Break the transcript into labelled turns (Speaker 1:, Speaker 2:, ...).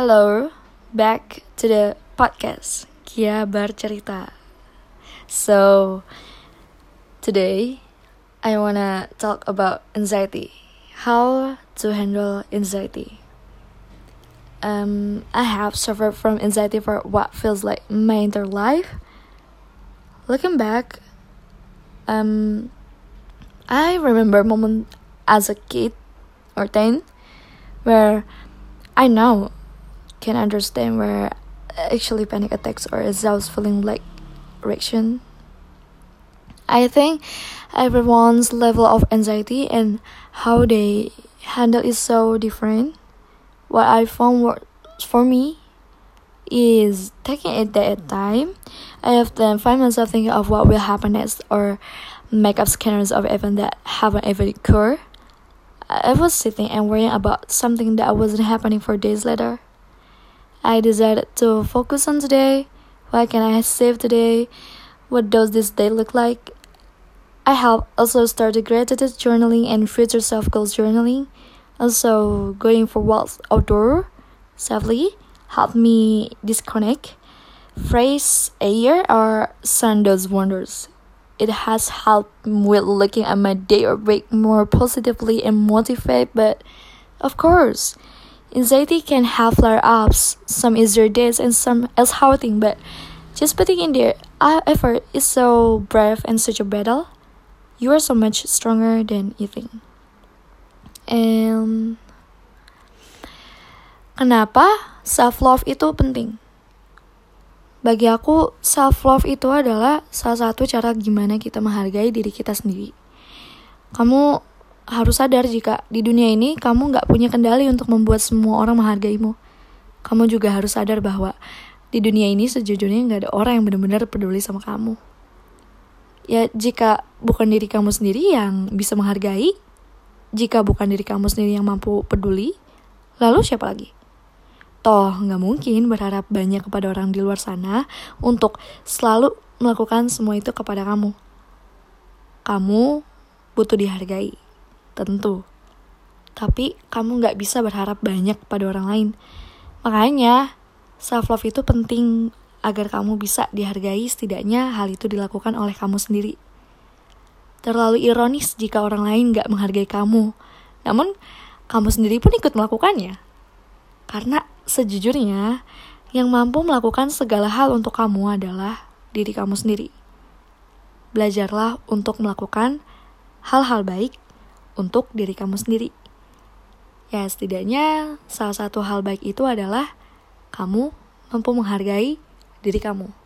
Speaker 1: Hello, back to the podcast Kia bercerita. So, today I wanna talk about anxiety. How to handle anxiety. Um, I have suffered from anxiety for what feels like my entire life. Looking back, um, I remember moment as a kid or teen where I know can understand where uh, actually panic attacks or exhaust feeling like reaction. I think everyone's level of anxiety and how they handle is so different. What I found works for me is taking it day at time. I often find myself thinking of what will happen next or make up scenarios of events that haven't ever occurred. I was sitting and worrying about something that wasn't happening for days later. I decided to focus on today. What can I save today? What does this day look like? I have also started gratitude journaling and future self goals journaling. Also, going for walks outdoor safely helped me disconnect. Phrase air or sun does wonders. It has helped me with looking at my day or week more positively and motivate, but of course, Anxiety can have flare ups, some easier days and some else hurting, but just putting in there our effort is so brave and such a battle. You are so much stronger than you think. And kenapa self love itu penting? Bagi aku, self love itu adalah salah satu cara gimana kita menghargai diri kita sendiri. Kamu harus sadar jika di dunia ini kamu nggak punya kendali untuk membuat semua orang menghargaimu. Kamu juga harus sadar bahwa di dunia ini sejujurnya nggak ada orang yang benar-benar peduli sama kamu. Ya, jika bukan diri kamu sendiri yang bisa menghargai, jika bukan diri kamu sendiri yang mampu peduli, lalu siapa lagi? Toh, nggak mungkin berharap banyak kepada orang di luar sana untuk selalu melakukan semua itu kepada kamu. Kamu butuh dihargai tentu. Tapi kamu nggak bisa berharap banyak pada orang lain. Makanya, self-love itu penting agar kamu bisa dihargai setidaknya hal itu dilakukan oleh kamu sendiri. Terlalu ironis jika orang lain nggak menghargai kamu. Namun, kamu sendiri pun ikut melakukannya. Karena sejujurnya, yang mampu melakukan segala hal untuk kamu adalah diri kamu sendiri. Belajarlah untuk melakukan hal-hal baik untuk diri kamu sendiri. Ya, setidaknya salah satu hal baik itu adalah kamu mampu menghargai diri kamu.